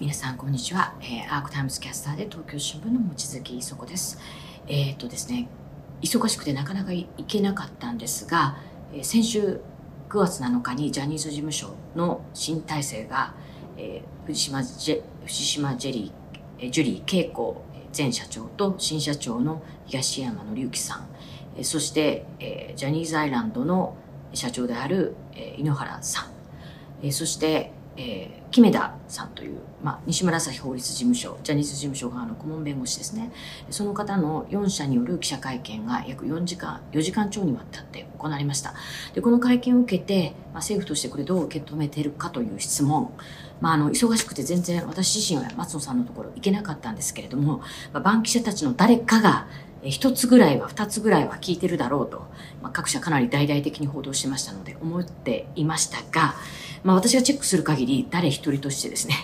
皆さんこんにちは、えー、アークタイムズキャスターで東京新聞の望月衣塑子です。えー、っとですね忙しくてなかなか行けなかったんですが、えー、先週9月7日にジャニーズ事務所の新体制が、えー、藤島ジェ藤島ジェリー、えー、ジュリー恵子前社長と新社長の東山紀之さん、えー、そして、えー、ジャニーズアイランドの社長である、えー、井ノ原さん、えー、そしてえー、木目田さんという、まあ、西村朝日法律事務所ジャニーズ事務所側の顧問弁護士ですね。その方の4社による記者会見が約4時間4時間超にわたって行われました。でこの会見を受けて、まあ、政府としてこれどう受け止めてるかという質問。まあ、あの忙しくて全然私自身は松野さんのところ行けなかったんですけれども、まあ、バンキシャたちの誰かが一つぐらいは二つぐらいは聞いてるだろうと、まあ、各社かなり大々的に報道してましたので思っていましたが、まあ、私がチェックする限り誰一人としてですね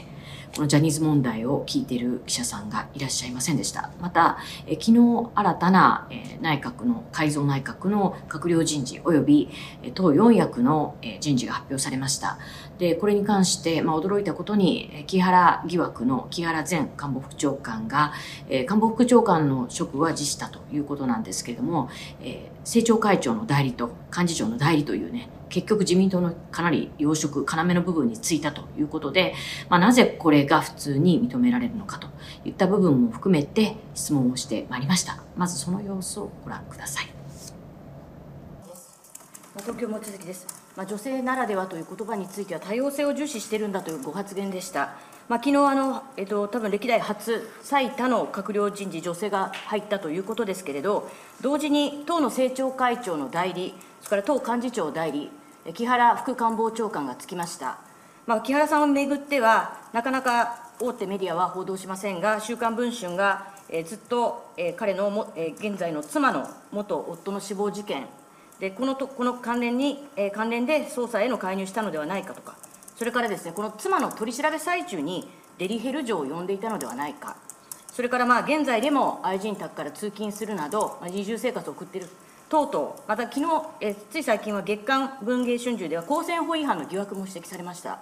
このジャニーズ問題を聞いている記者さんがいらっしゃいませんでした。また、え昨日新たな、え内閣の、改造内閣の閣僚人事及び、党4役の、え人事が発表されました。で、これに関して、まあ、驚いたことに、木原疑惑の木原前官房副長官が、えー、官房副長官の職は辞したということなんですけれども、えー、政調会長の代理と幹事長の代理というね、結局自民党のかなり要職、要の部分についたということで、まあ、なぜこれが普通に認められるのかといった部分も含めて質問をしてまいりました。まずその様子をご覧ください。東京望月です。まあ、女性ならではという言葉については多様性を重視しているんだというご発言でした。まあ、昨日あの、えっと、多分歴代初最多の閣僚人事、女性が入ったということですけれど、同時に党の政調会長の代理、それから党幹事長代理、木原副官房長官がつきました。まあ、木原さんをめぐっては、なかなか大手メディアは報道しませんが、週刊文春が、え、ずっと、え、彼のも、え、現在の妻の元夫の死亡事件でこのとこの関連に、えー、関連で捜査への介入したのではないかとか、それからですねこの妻の取り調べ最中にデリヘル嬢を呼んでいたのではないか、それからまあ現在でも愛人宅から通勤するなど、まあ、二重生活を送っている。等々、また昨日えつい最近は月刊文藝春秋では公選法違反の疑惑も指摘されました。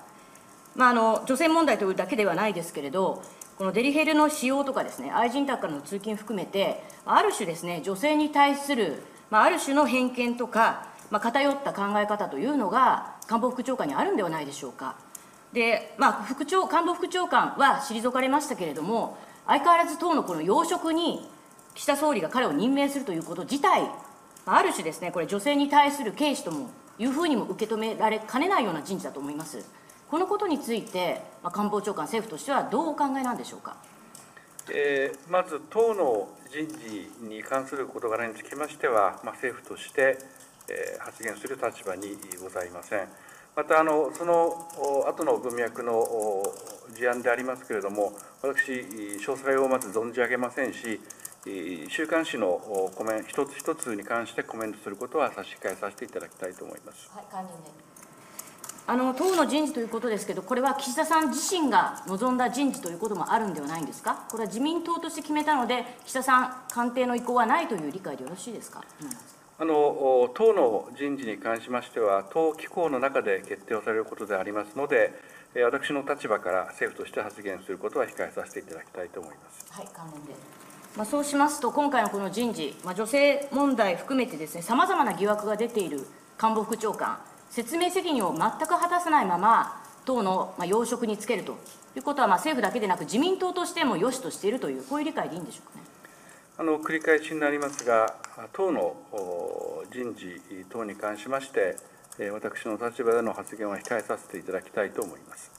まあ、あの女性問題というだけではないですけれど、このデリヘルの使用とかですね、愛人宅からの通勤含めて、ある種ですね、女性に対する、まあ、ある種の偏見とか、まあ、偏った考え方というのが、官房副長官にあるんではないでしょうか。で、まあ、副長官房副長官は退かれましたけれども、相変わらず党のこの要職に岸田総理が彼を任命するということ自体ま、ある種ですね、これ、女性に対する軽視ともいうふうにも受け止められかねないような人事だと思います。このことについて、まあ、官房長官、政府としてはどうお考えなんでしょうか。えー、まず、党の人事に関する事柄につきましては、まあ、政府として、えー、発言する立場にございません。またあの、その後の文脈の事案でありますけれども、私、詳細をまず存じ上げませんし、週刊誌のコメント一つ一つに関してコメントすることは差し控えさせていただきたいと思います。はい、関連であの党の人事ということですけど、これは岸田さん自身が望んだ人事ということもあるんではないんですか、これは自民党として決めたので、岸田さん、官邸の意向はないという理解でよろしいですか？あの党の人事に関しましては、党機構の中で決定をされることでありますので、私の立場から政府として発言することは控えさせていただきたいと思います。はい、関連でまあ、そうしますと、今回のこの人事、まあ、女性問題含めてですね、さまざまな疑惑が出ている官房副長官、説明責任を全く果たさないまま、党のまあ要職につけるということは、まあ政府だけでなく、自民党としてもよしとしているという、こういう理解でいいんでしょうかね。あの繰り返しになりますが、党の人事等に関しまして、私の立場での発言は控えさせていただきたいと思います。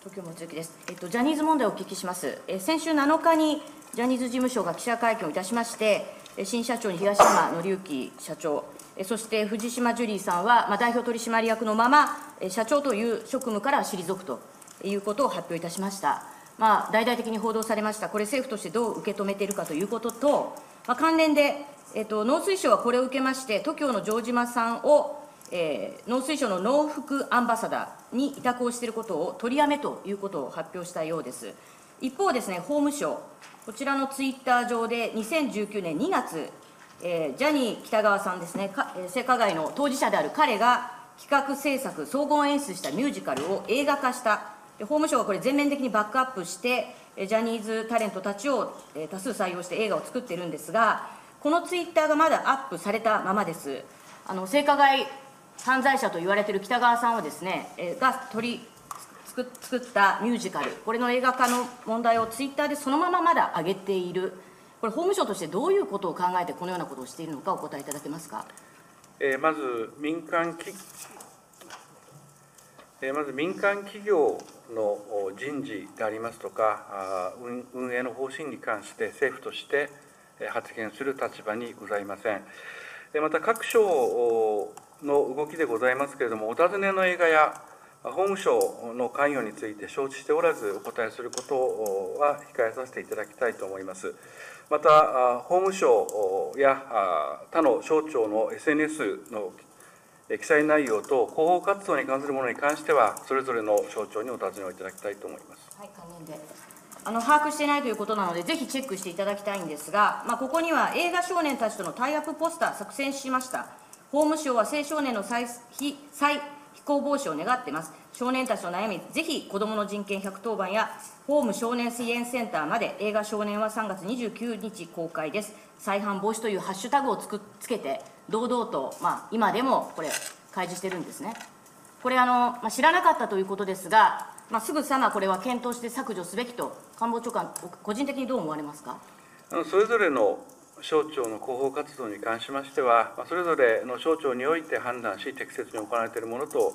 東京望月です、えっと、ジャニーズ問題をお聞きします、え先週7日にジャニーズ事務所が記者会見をいたしまして、新社長に東山紀之社長、そして藤島ジュリーさんは、まあ、代表取締役のまま、社長という職務から退くということを発表いたしました。まあ、大々的に報道されました、これ、政府としてどう受け止めているかということと、まあ、関連で、えっと、農水省はこれを受けまして、都協の城島さんを、えー、農水省の農福アンバサダーに委託をしていることを取りやめということを発表したようです。一方ですね、法務省、こちらのツイッター上で2019年2月、えー、ジャニー喜多川さんですね、性加害の当事者である彼が企画制作、総合演出したミュージカルを映画化した、で法務省はこれ、全面的にバックアップして、ジャニーズタレントたちをえー多数採用して映画を作っているんですが、このツイッターがまだアップされたままです。あの性加害犯罪者と言われている北川さんはですね、えーが取り作作ったミュージカル、これの映画化の問題をツイッターでそのまままだ上げている、これ、法務省としてどういうことを考えて、このようなことをしているのか、お答えいただけますか？えーまず民間企えまず民間企業の人事でありますとか、運営の方針に関して政府として発言する立場にございません。また各省の動きでございますけれども、お尋ねの映画や法務省の関与について承知しておらず、お答えすることは控えさせていただきたいと思います。また、法務省や他の省庁の SNS の記載内容と広報活動に関するものに関しては、それぞれの省庁にお尋ねをいただきたいと思います。はい、関連で。あの把握していないということなので、ぜひチェックしていただきたいんですが、まあ、ここには映画少年たちとのタイアップポスター作成しました。法務省は青少年の再非再非行防止を願っています。少年たちの悩み、ぜひ子どもの人権110番や法務少年支援センターまで映画少年は3月29日公開です。再犯防止というハッシュタグをつくつけて、堂々と、まあ、今でもこれ、開示してるんですね。これあの、まあ、知らなかったということですが、まあ、すぐさまこれは検討して削除すべきと、官房長官、個人的にどう思われますか？それぞれの省庁の広報活動に関しましては、それぞれの省庁において判断し、適切に行われているものと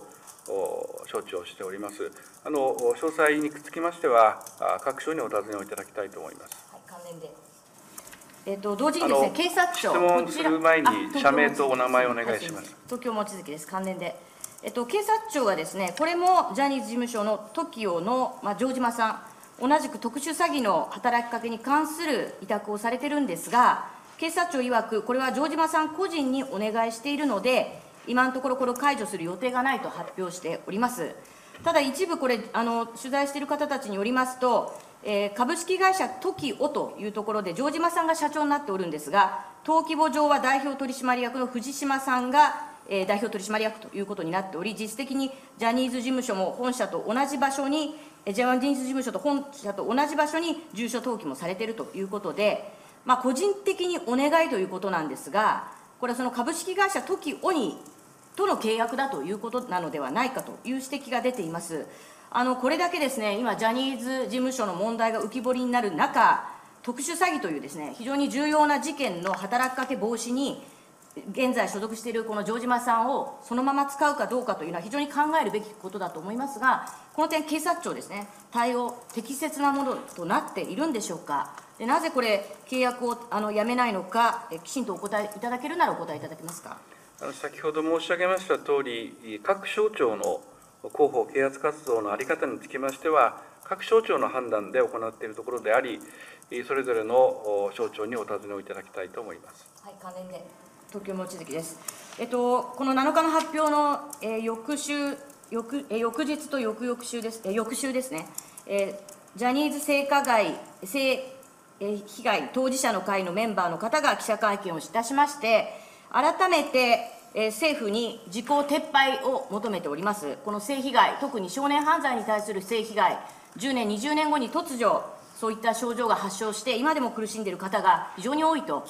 承知をしております。あの詳細につきましては、あ各省にお尋ねをいただきたいと思います。はい、関連で。えっ、と、同時にですね警察庁。質問する前に社名とお名前をお願いします東京望月です、関連で。えっと、警察庁はですね、これもジャニーズ事務所の TOKIO の、まあ、城島さん、同じく特殊詐欺の働きかけに関する委託をされてるんですが、警察庁曰く、これは城島さん個人にお願いしているので、今のところこれを解除する予定がないと発表しております。ただ一部これ、あの取材している方たちによりますと、えー株式会社 TOKIO というところで、城島さんが社長になっておるんですが、登記簿上は代表取締役の藤島さんが、えー代表取締役ということになっており、実質的にジャニーズ事務所も本社と同じ場所に、えージャニーズ事務所と本社と同じ場所に住所登記もされているということで、まあ、個人的にお願いということなんですが、これはその株式会社 TOKIO にとの契約だということなのではないかという指摘が出ています。あのこれだけですね、今、ジャニーズ事務所の問題が浮き彫りになる中、特殊詐欺というですね、非常に重要な事件の働きかけ防止に、現在所属しているこの城島さんをそのまま使うかどうかというのは非常に考えるべきことだと思いますが、この点、警察庁ですね、対応、適切なものとなっているんでしょうか。でなぜこれ、契約をあのやめないのか、えきちんとお答えいただけるならお答えいただけますか。あの先ほど申し上げましたとおり、各省庁の広報啓発活動の在り方につきましては、各省庁の判断で行っているところであり、それぞれの省庁にお尋ねをいただきたいと思います。はい、関連で、東京望月です。えっと、この7日の発表の、えー翌週、翌えー翌日と翌々週です、えー翌週ですね、えージャニーズ性加害、性、えー被害当事者の会のメンバーの方が記者会見をいたしまして、改めて、え政府に時効撤廃を求めております。この性被害、特に少年犯罪に対する性被害、10年、20年後に突如、そういった症状が発症して、今でも苦しんでいる方が非常に多いと。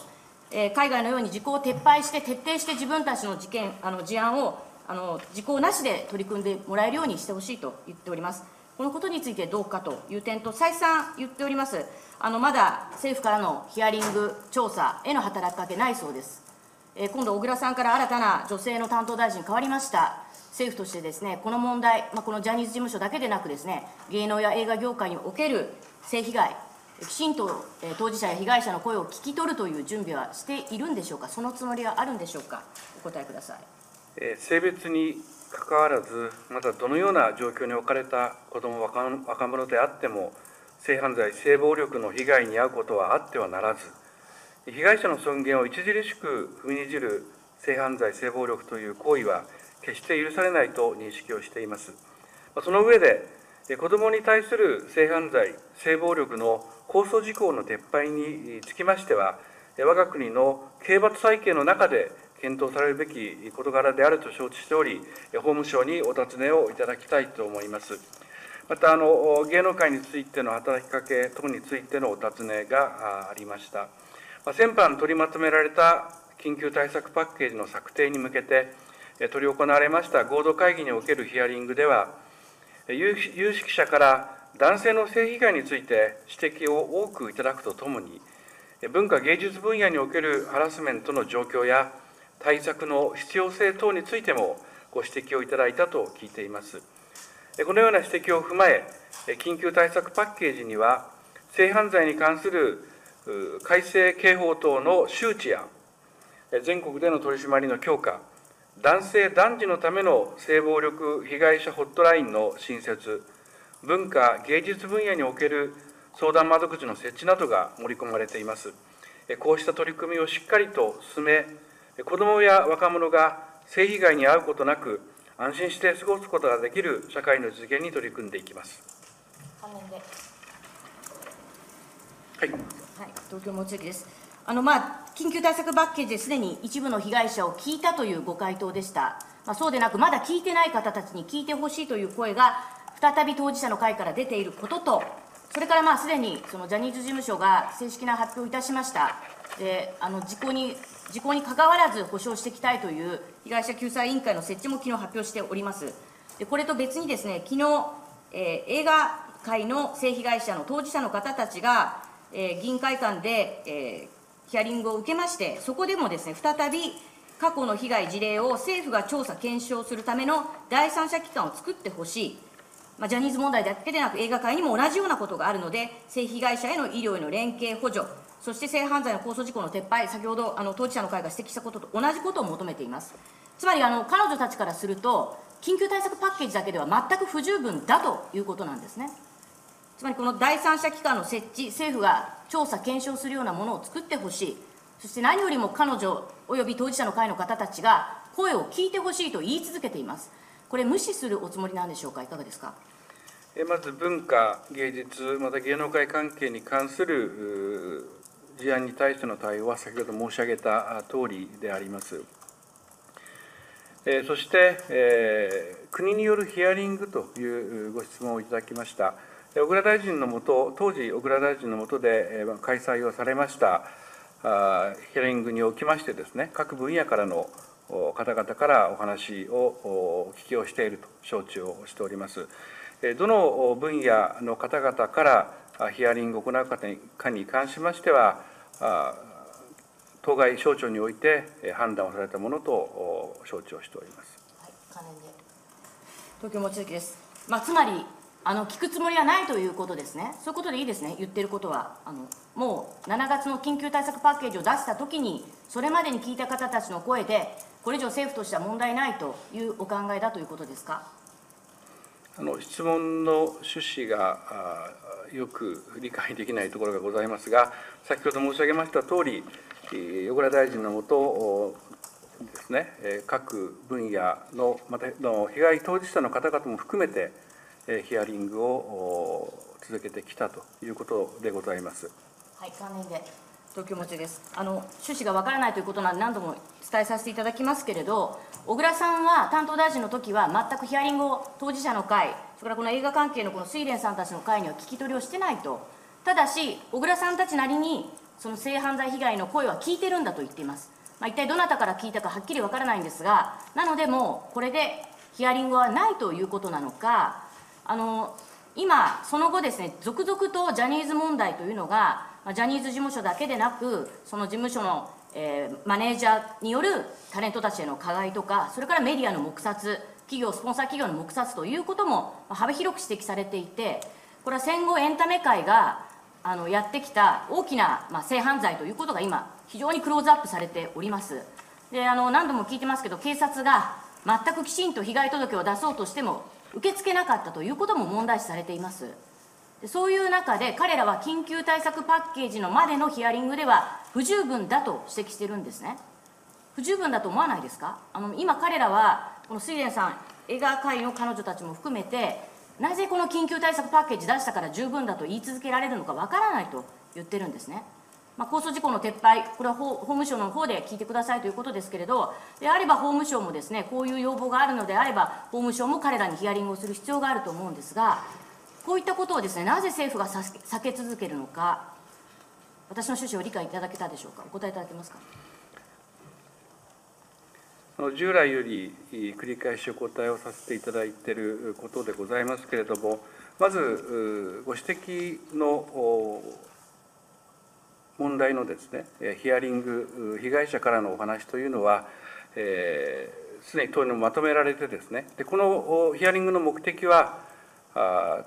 え海外のように時効を撤廃して、徹底して自分たちの事件、あの事案をあの時効なしで取り組んでもらえるようにしてほしいと言っております。このことについてどうかという点と、再三言っております、あのまだ政府からのヒアリング、調査への働きかけないそうです。え今度、小倉さんから新たな女性の担当大臣変わりました。政府としてですね、この問題、まあ、このジャニーズ事務所だけでなくですね、芸能や映画業界における性被害、きちんと、え当事者や被害者の声を聞き取るという準備はしているんでしょうか、そのつもりはあるんでしょうか、お答えください。え性別にかかわらず、またどのような状況に置かれた子ども、若者であっても、性犯罪、性暴力の被害に遭うことはあってはならず、被害者の尊厳を著しく踏みにじる性犯罪、性暴力という行為は、決して許されないと認識をしています。その上で、子どもに対する性犯罪、性暴力の控訴事項の撤廃につきましては、え我が国の刑罰体系の中で検討されるべき事柄であると承知しており、法務省にお尋ねをいただきたいと思います。またあの芸能界についての働きかけ等についてのお尋ねがありました。先般取りまとめられた緊急対策パッケージの策定に向けて、執り行われました合同会議におけるヒアリングでは、有識者から男性の性被害について指摘を多くいただくとともに、文化芸術分野におけるハラスメントの状況や対策の必要性等についてもご指摘をいただいたと聞いています。このような指摘を踏まえ、緊急対策パッケージには、性犯罪に関する改正刑法等の周知や、全国での取り締まりの強化、男性男児のための性暴力被害者ホットラインの新設、文化・芸術分野における相談窓口の設置などが盛り込まれています。こうした取り組みをしっかりと進め、子どもや若者が性被害に遭うことなく、安心して過ごすことができる社会の実現に取り組んでいきます。はい。はい、東京望月です。あのまあ緊急対策パッケージですでに一部の被害者を聞いたというご回答でした。まあ、そうでなく、まだ聞いてない方たちに聞いてほしいという声が、再び当事者の会から出ていることと、それからまあすでにそのジャニーズ事務所が正式な発表をいたしました。であの時効に時効にかかわらず保障していきたいという被害者救済委員会の設置も昨日発表しております。でこれと別にですね、昨日、えー、映画界の性被害者の当事者の方たちが、えー、議員会館で、えー、ヒアリングを受けまして、そこでもですね、再び過去の被害事例を政府が調査、検証するための第三者機関を作ってほしい。まあ、ジャニーズ問題だけでなく映画界にも同じようなことがあるので、性被害者への医療への連携補助、そして性犯罪の控訴事項の撤廃、先ほどあの当事者の会が指摘したことと同じことを求めています。つまりあの彼女たちからすると、緊急対策パッケージだけでは全く不十分だということなんですね。つまりこの第三者機関の設置、政府が調査、検証するようなものを作ってほしい、そして何よりも彼女および当事者の会の方たちが声を聞いてほしいと言い続けています。これ、無視するおつもりなんでしょうか、いかがですか？まず文化、芸術、また芸能界関係に関する事案に対しての対応は、先ほど申し上げた通りであります。そして、国によるヒアリングというご質問をいただきました。小倉大臣のもと、当時、小倉大臣のもとで開催をされましたヒアリングにおきましてですね、各分野からの方々からお話をお聞きをしていると承知をしております。どの分野の方々からヒアリングを行うかに関しましては、当該省庁において判断をされたものと承知をしております。はい、関連で東京望月です。まあ、つまりあの聞くつもりはないということですね、そういうことでいいですね、言ってることは、あのもう7月の緊急対策パッケージを出したときに、それまでに聞いた方たちの声で、これ以上政府としては問題ないというお考えだということですか？あの質問の趣旨がよく理解できないところがございますが、先ほど申し上げましたとおり、小倉大臣のもとですね、各分野の、またの被害当事者の方々も含めて、ヒアリングを続けてきたということでございます。はい、関連で東京持ちです。あの趣旨がわからないということなんで何度も伝えさせていただきますけれど、小倉さんは担当大臣の時は全くヒアリングを当事者の会、それからこの映画関係のこの睡蓮さんたちの会には聞き取りをしてないと。ただし小倉さんたちなりにその性犯罪被害の声は聞いてるんだと言っています。まあ、一体どなたから聞いたかはっきりわからないんですが、なのでもうこれでヒアリングはないということなのか。あの今、その後ですね、続々とジャニーズ問題というのが、ジャニーズ事務所だけでなく、その事務所の、えー、マネージャーによるタレントたちへの加害とか、それからメディアの黙殺、企業、スポンサー企業の黙殺ということも幅広く指摘されていて、これは戦後エンタメ界があのやってきた大きな、まあ、性犯罪ということが今、非常にクローズアップされております。であの何度も聞いてますけど、警察が全くきちんと被害届を出そうとしても、受け付けなかったということも問題視されています。そういう中で、彼らは緊急対策パッケージのまでのヒアリングでは不十分だと指摘してるんですね。不十分だと思わないですか？あの今、彼らは、この水蓮さん、映画界の彼女たちも含めて、なぜこの緊急対策パッケージ出したから十分だと言い続けられるのかわからないと言ってるんですね。まあ、控訴事項の撤廃、これは法務省の方で聞いてくださいということですけれど、であれば法務省もですね、こういう要望があるのであれば、法務省も彼らにヒアリングをする必要があると思うんですが、こういったことをですねなぜ政府が避け続けるのか私の趣旨を理解いただけたでしょうか？お答えいただけますか？従来より繰り返しお答えをさせていただいていることでございますけれども、まずご指摘の問題のですね、ヒアリング、被害者からのお話というのは、す、えー、でに党にもまとめられてですね、でこのヒアリングの目的は、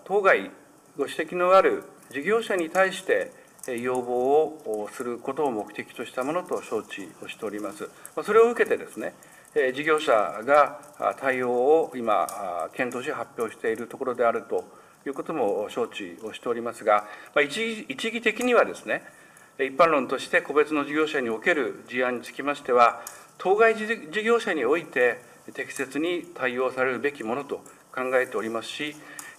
当該ご指摘のある事業者に対して要望をすることを目的としたものと承知をしております。それを受けてですね、事業者が対応を今、検討し発表しているところであるということも承知をしておりますが、一義的にはですね、一般論として個別の事業者における事案につきましては、当該事業者において適切に対応されるべきものと考えておりますし、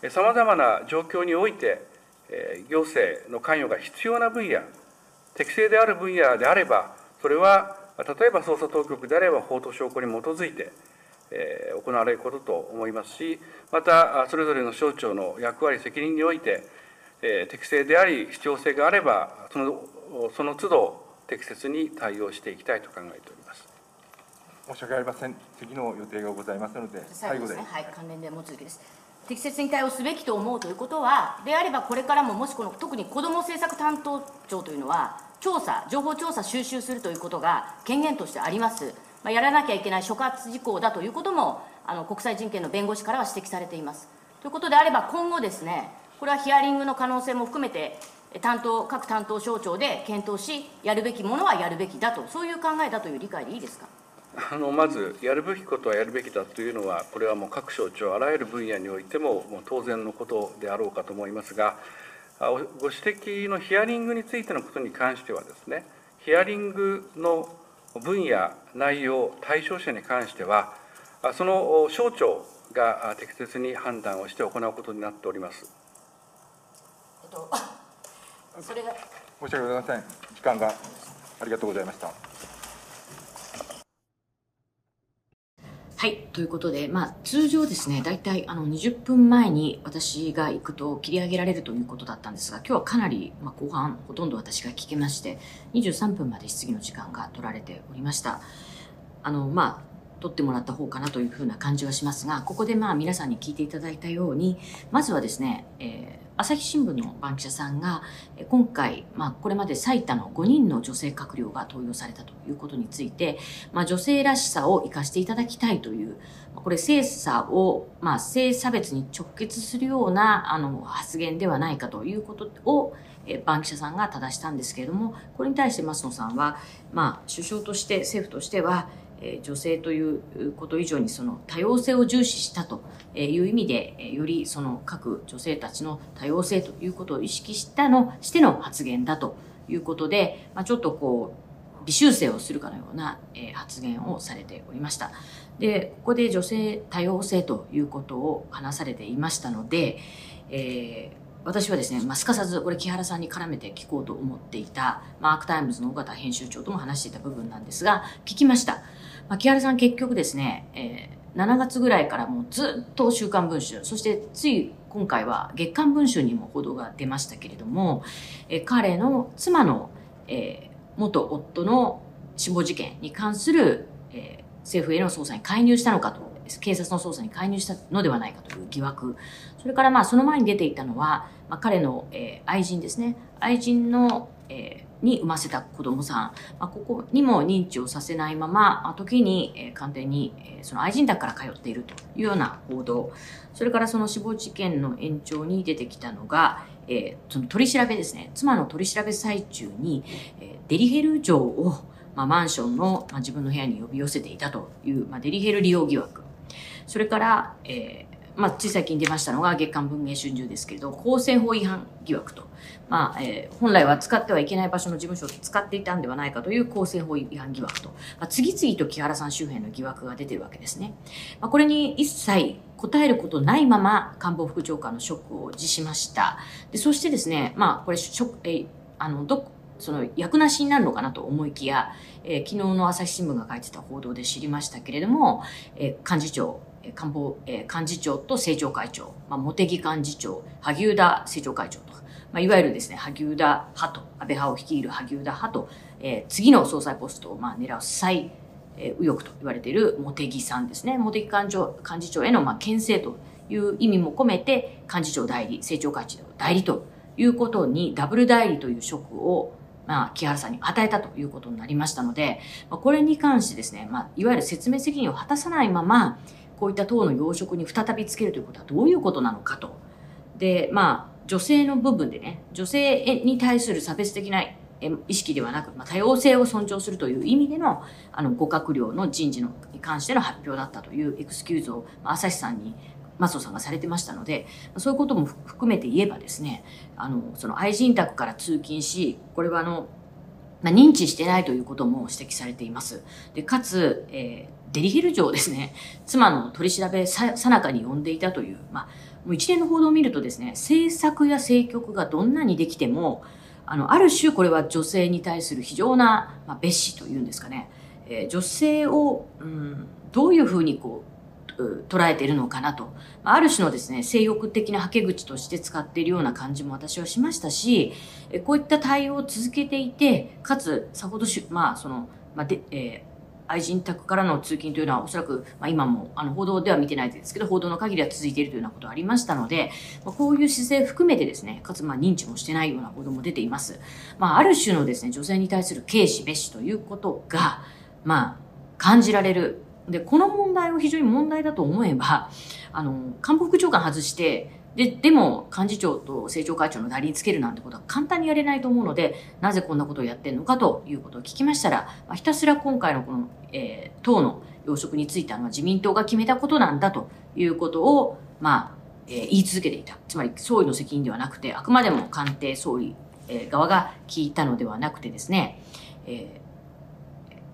さまざまな状況において、行政の関与が必要な分野、適正である分野であれば、それは例えば捜査当局であれば法と証拠に基づいて、え行われることと思いますし、またそれぞれの省庁の役割、責任において、え適正であり、必要性があれば、そのその都度、適切に対応していきたいと考えております申し訳ありません、次の予定がございますので、最後で。はい、関連でもう続きです。適切に対応すべきと思うということは、であればこれからも、もしこの特に子ども政策担当庁というのは、調査、情報調査、収集するということが権限としてあります、まあ、やらなきゃいけない所轄事項だということも、あの国際人権の弁護士からは指摘されています。ということであれば、今後ですね、これはヒアリングの可能性も含めて、担当各担当省庁で検討し、やるべきものはやるべきだと、そういう考えだという理解でいいですか？あのまず、やるべきことはやるべきだというのは、これはもう各省庁、あらゆる分野においてももう当然のことであろうかと思いますが、ご指摘のヒアリングについてのことに関してはですね、ヒアリングの分野、内容、対象者に関しては、その省庁が適切に判断をして行うことになっております。えっと、それが申し訳ございません。時間がありがとうございました。はい。ということで、まあ、通常ですね、大体あの20分前に私が行くと切り上げられるということだったんですが、今日はかなり、まあ、後半ほとんど私が聞けまして、23分まで質疑の時間が取られておりました。あの、まあ、取ってもらった方かなというふうな感じはしますが、ここでまあ皆さんに聞いていただいたように、まずはですね、えー朝日新聞の番記者さんが今回、まあ、これまで最多の5人の女性閣僚が登用されたということについて、まあ、女性らしさを生かしていただきたいというこれ性差を、まあ、性差別に直結するようなあの発言ではないかということを番記者さんが正したんですけれどもこれに対して増野さんは、まあ、首相として政府としては女性ということ以上にその多様性を重視したという意味でよりその各女性たちの多様性ということを意識したのしての発言だということで、まあ、ちょっとこう微修正をするかのような発言をされておりました。でここで女性多様性ということを話されていましたので、えー私はですね、まあ、すかさずこれ木原さんに絡めて聞こうと思っていた、アークタイムズの尾形編集長とも話していた部分なんですが、聞きました。まあ、木原さん結局ですね、えー、7月ぐらいからもうずっと週刊文春、そしてつい今回は月刊文春にも報道が出ましたけれども、えー、彼の妻の、えー、元夫の死亡事件に関する、えー、政府への捜査に介入したのかと、警察の捜査に介入したのではないかという疑惑。それからまあその前に出ていたのは、まあ、彼の、えー、愛人ですね。愛人の、えーに産ませた子供さん、まあ、ここにも認知をさせないまま、時に、え官邸に、えその愛人宅から通っているというような報道、それからその死亡事件の延長に出てきたのが、えー、その取り調べですね、妻の取り調べ最中に、え、デリヘル嬢を、まあ、マンションの、ま、自分の部屋に呼び寄せていたという、ま、デリヘル利用疑惑、それから、えまあ、つい最近出ましたのが月刊文藝春秋ですけれど、公選法違反疑惑と。まあ、えー、本来は使ってはいけない場所の事務所を使っていたんではないかという公選法違反疑惑と、まあ、次々と木原さん周辺の疑惑が出てるわけですね。まあ、これに一切答えることないまま官房副長官の職を辞しました。でそしてですね、まあ、これ、職、えー、あの、ど、その役なしになるのかなと思いきや、えー、昨日の朝日新聞が書いてた報道で知りましたけれども、えー、幹事長官房、えー、幹事長と政調会長、まあ、茂木幹事長、萩生田政調会長と、まあ、いわゆるですね、萩生田派と、安倍派を率いる萩生田派と、えー、次の総裁ポストをまあ狙う最、えー、右翼と言われている茂木さんですね。茂木幹事長幹事長へのまあ牽制という意味も込めて、幹事長代理、政調会長代理ということに、ダブル代理という職をまあ、木原さんに与えたということになりましたので、まあ、これに関してですね、まあ、いわゆる説明責任を果たさないまま、こういった党の要職に再びつけるということはどういうことなのかと。で、まあ、女性の部分でね、女性に対する差別的な意識ではなく、まあ、多様性を尊重するという意味での、あの、ご閣僚の人事のに関しての発表だったというエクスキューズを、まあ、朝日さんに松尾さんがされてましたので、そういうことも含めて言えばですね、あの、その愛人宅から通勤し、これはあの、まあ、認知してないということも指摘されています。で、かつ、えー、デリヘル嬢ですね、妻の取り調べさなかに呼んでいたという、まあ、もう一連の報道を見るとですね、政策や政局がどんなにできても、あの、ある種これは女性に対する非常な、まあ、蔑視というんですかね、えー、女性を、うん、どういうふうにこう、捉えているのかなと。ある種のですね、性欲的なはけ口として使っているような感じも私はしましたし、こういった対応を続けていて、かつ、さほどし、まあ、その、まあ、で、えー愛人宅からの通勤というのはおそらく、まあ、今もあの報道では見てないですけど報道の限りは続いているというようなことがありましたので、まあ、こういう姿勢含めてですねかつまあ認知もしてないような報道も出ています、まあ、ある種のですね女性に対する軽視蔑視ということが、まあ、感じられるで、この問題を非常に問題だと思えば、あの、官房副長官外して、で、でも幹事長と政調会長の代理につけるなんてことは簡単にやれないと思うので、なぜこんなことをやってんのかということを聞きましたら、まあ、ひたすら今回のこの、えー、党の要職については自民党が決めたことなんだということを、まあ、えー、言い続けていた。つまり総理の責任ではなくて、あくまでも官邸総理、えー、側が聞いたのではなくてですね、えー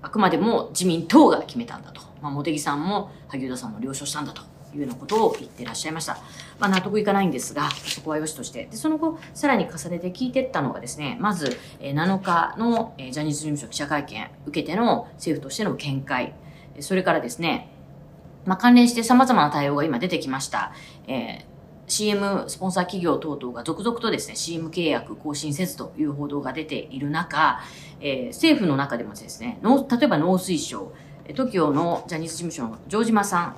あくまでも自民党が決めたんだと。まあ、茂木さんも萩生田さんも了承したんだというようなことを言ってらっしゃいました。まあ、納得いかないんですが、そこはよしとして。で、その後、さらに重ねて聞いてったのがですね、まず、え7日の、ジャニーズ事務所記者会見受けての政府としての見解、それからですね、まあ、関連して様々な対応が今出てきました。えー CM スポンサー企業等々が続々とですね、CM 契約更新せずという報道が出ている中、えー、政府の中でもですね、例えば農水省、TOKIO のジャニーズ事務所の城島さん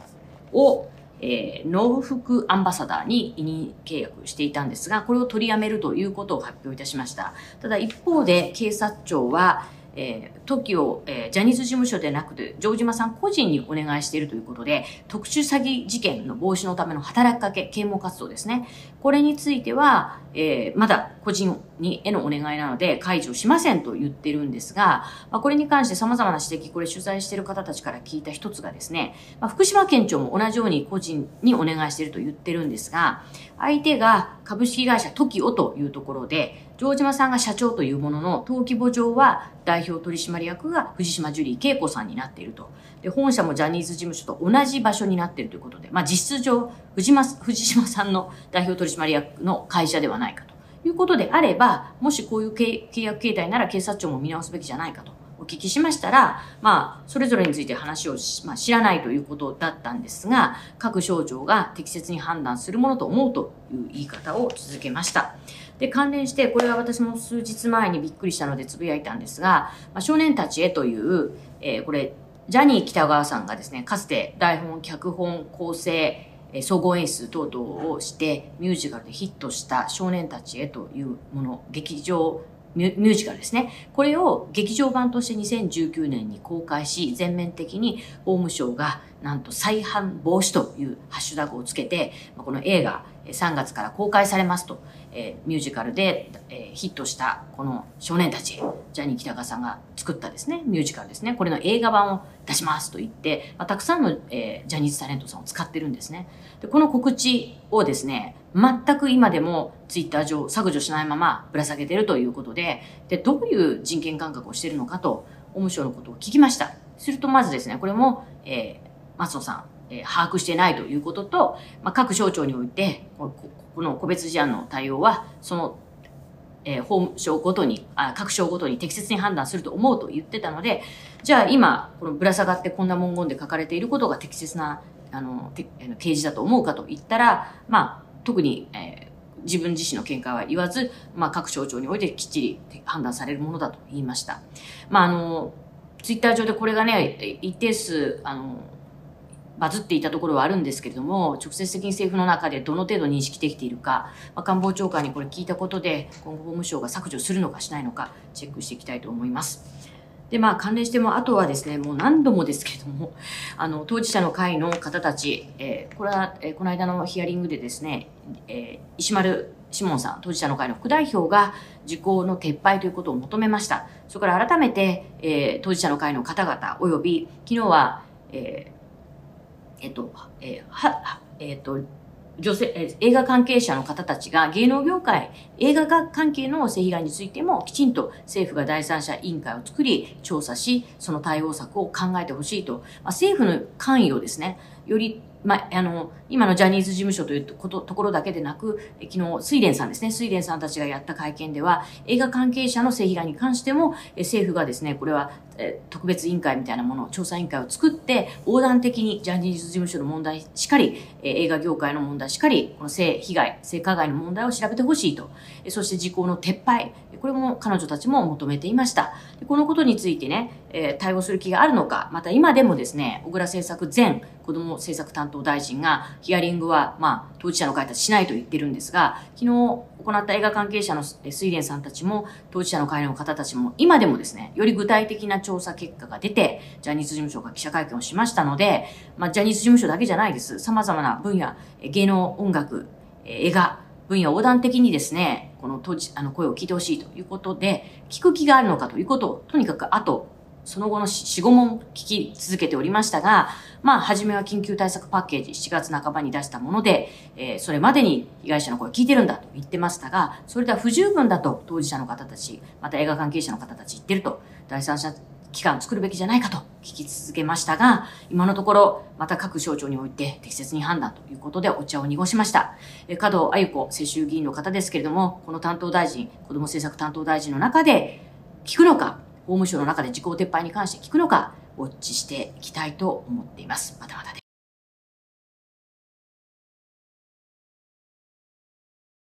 を、えー、農福アンバサダーに委任契約していたんですが、これを取りやめるということを発表いたしました。ただ一方で警察庁は、えー、TOKIO、えー、ジャニーズ事務所でなくて、城島さん個人にお願いしているということで、特殊詐欺事件の防止のための働きかけ、啓蒙活動ですね。これについては、えー、まだ個人にへのお願いなので解除しませんと言ってるんですが、まあ、これに関して様々な指摘、これ取材している方たちから聞いた一つがですね、まあ、福島県庁も同じように個人にお願いしていると言ってるんですが、相手が株式会社 TOKIO というところで、城島さんが社長というものの、登記簿上は代表取締役が藤島ジュリー恵子さんになっていると。で、本社もジャニーズ事務所と同じ場所になっているということで、まあ実質上、藤島藤島さんの代表取締役の会社ではないかということであれば、もしこういう契約形態なら警察庁も見直すべきじゃないかとお聞きしましたら、まあ、それぞれについて話をしまあ、知らないということだったんですが、各省庁が適切に判断するものと思うという言い方を続けました。で、関連して、これは私も数日前にびっくりしたのでつぶやいたんですが、まあ、少年たちへという、えー、これ、ジャニー北川さんがですね、かつて台本、脚本、構成、総合演出等々をしてミュージカルでヒットした少年たちへというもの、劇場ミュージカルですね。これを劇場版として2019年に公開し、全面的に法務省がなんと再犯防止というハッシュタグをつけて、この映画3月から公開されますと、えー、ミュージカルで、えー、ヒットしたこの少年たち、ジャニー北川さんが作ったですね、ミュージカルですね。これの映画版を出しますと言って、まあ、たくさんの、えー、ジャニーズタレントさんを使ってるんですね。で、この告知をですね、全く今でもツイッター上削除しないままぶら下げてるということで、で、どういう人権感覚をしてるのかと、法務省のことを聞きました。するとまずですね、これも、えー、松野さん、えー、把握してないということと、まあ、各省庁においてこ、の個別事案の対応は、その、えー、法務省ごとにあ、各省ごとに適切に判断すると思うと言ってたので、じゃあ今、このぶら下がってこんな文言で書かれていることが適切なあの、提示だと思うかと言ったら、まあ、特に、えー自分自身の見解は言わず、まあ、各省庁においてきっちり判断されるものだと言いました。まあ、あの、ツイッター上でこれがね、一定数、あの、バズっていたところはあるんですけれども、直接的に政府の中でどの程度認識できているか、まあ、官房長官にこれ聞いたことで、今後法務省が削除するのかしないのか、チェックしていきたいと思います。で、まあ関連しても、あとはですね、もう何度もですけれども、あの、当事者の会の方たち、えー、これは、えー、この間のヒアリングでですね、えー、石丸志門さん、当事者の会の副代表が時効の撤廃ということを求めました。それから改めて、えー、当事者の会の方々、および、昨日は、えー、えっと、えー、は、えっと、女性、え映画関係者の方たちが芸能業界、映画関係の性被害についてもきちんと政府が第三者委員会を作り、調査し、その対応策を考えてほしいと、まあ、政府の関与をですね、よりまあ、あの、今のジャニーズ事務所ということ、ところだけでなく、昨日、水蓮さんですね、水蓮さんたちがやった会見では、映画関係者の性被害に関しても、政府がですね、これは、え特別委員会みたいなものを、調査委員会を作って、横断的にジャニーズ事務所の問題しかり、え映画業界の問題しかり、この性被害、性加害の問題を調べてほしいと。そして時効の撤廃、これも彼女たちも求めていました。このことについてね、え対応する気があるのか、また今でもですね、小倉政策前子ども政策担当大臣が、ヒアリングは、まあ、当事者の会たちしないと言ってるんですが、昨日行った映画関係者の水蓮さんたちも、当事者の会の方たちも、今でもですね、より具体的な調査結果が出て、ジャニーズ事務所が記者会見をしましたので、まあ、ジャニーズ事務所だけじゃないです。様々な分野、芸能、音楽、映画、分野横断的にですね、この当時、あの声を聞いてほしいということで、聞く気があるのかということを、とにかくあと、その後の4、5問聞き続けておりましたが、まあ、初めは緊急対策パッケージ7月半ばに出したもので、えー、それまでに被害者の声聞いてるんだと言ってましたが、それでは不十分だと当事者の方たち、また映画関係者の方たち言ってると、第三者機関作るべきじゃないかと聞き続けましたが、今のところ、また各省庁において適切に判断ということでお茶を濁しました。え加藤鮎子世襲議員の方ですけれども、この担当大臣、子ども政策担当大臣の中で、聞くのか、法務省の中で時効撤廃に関して聞くのか、ウォッチしていきたいと思っています。またまた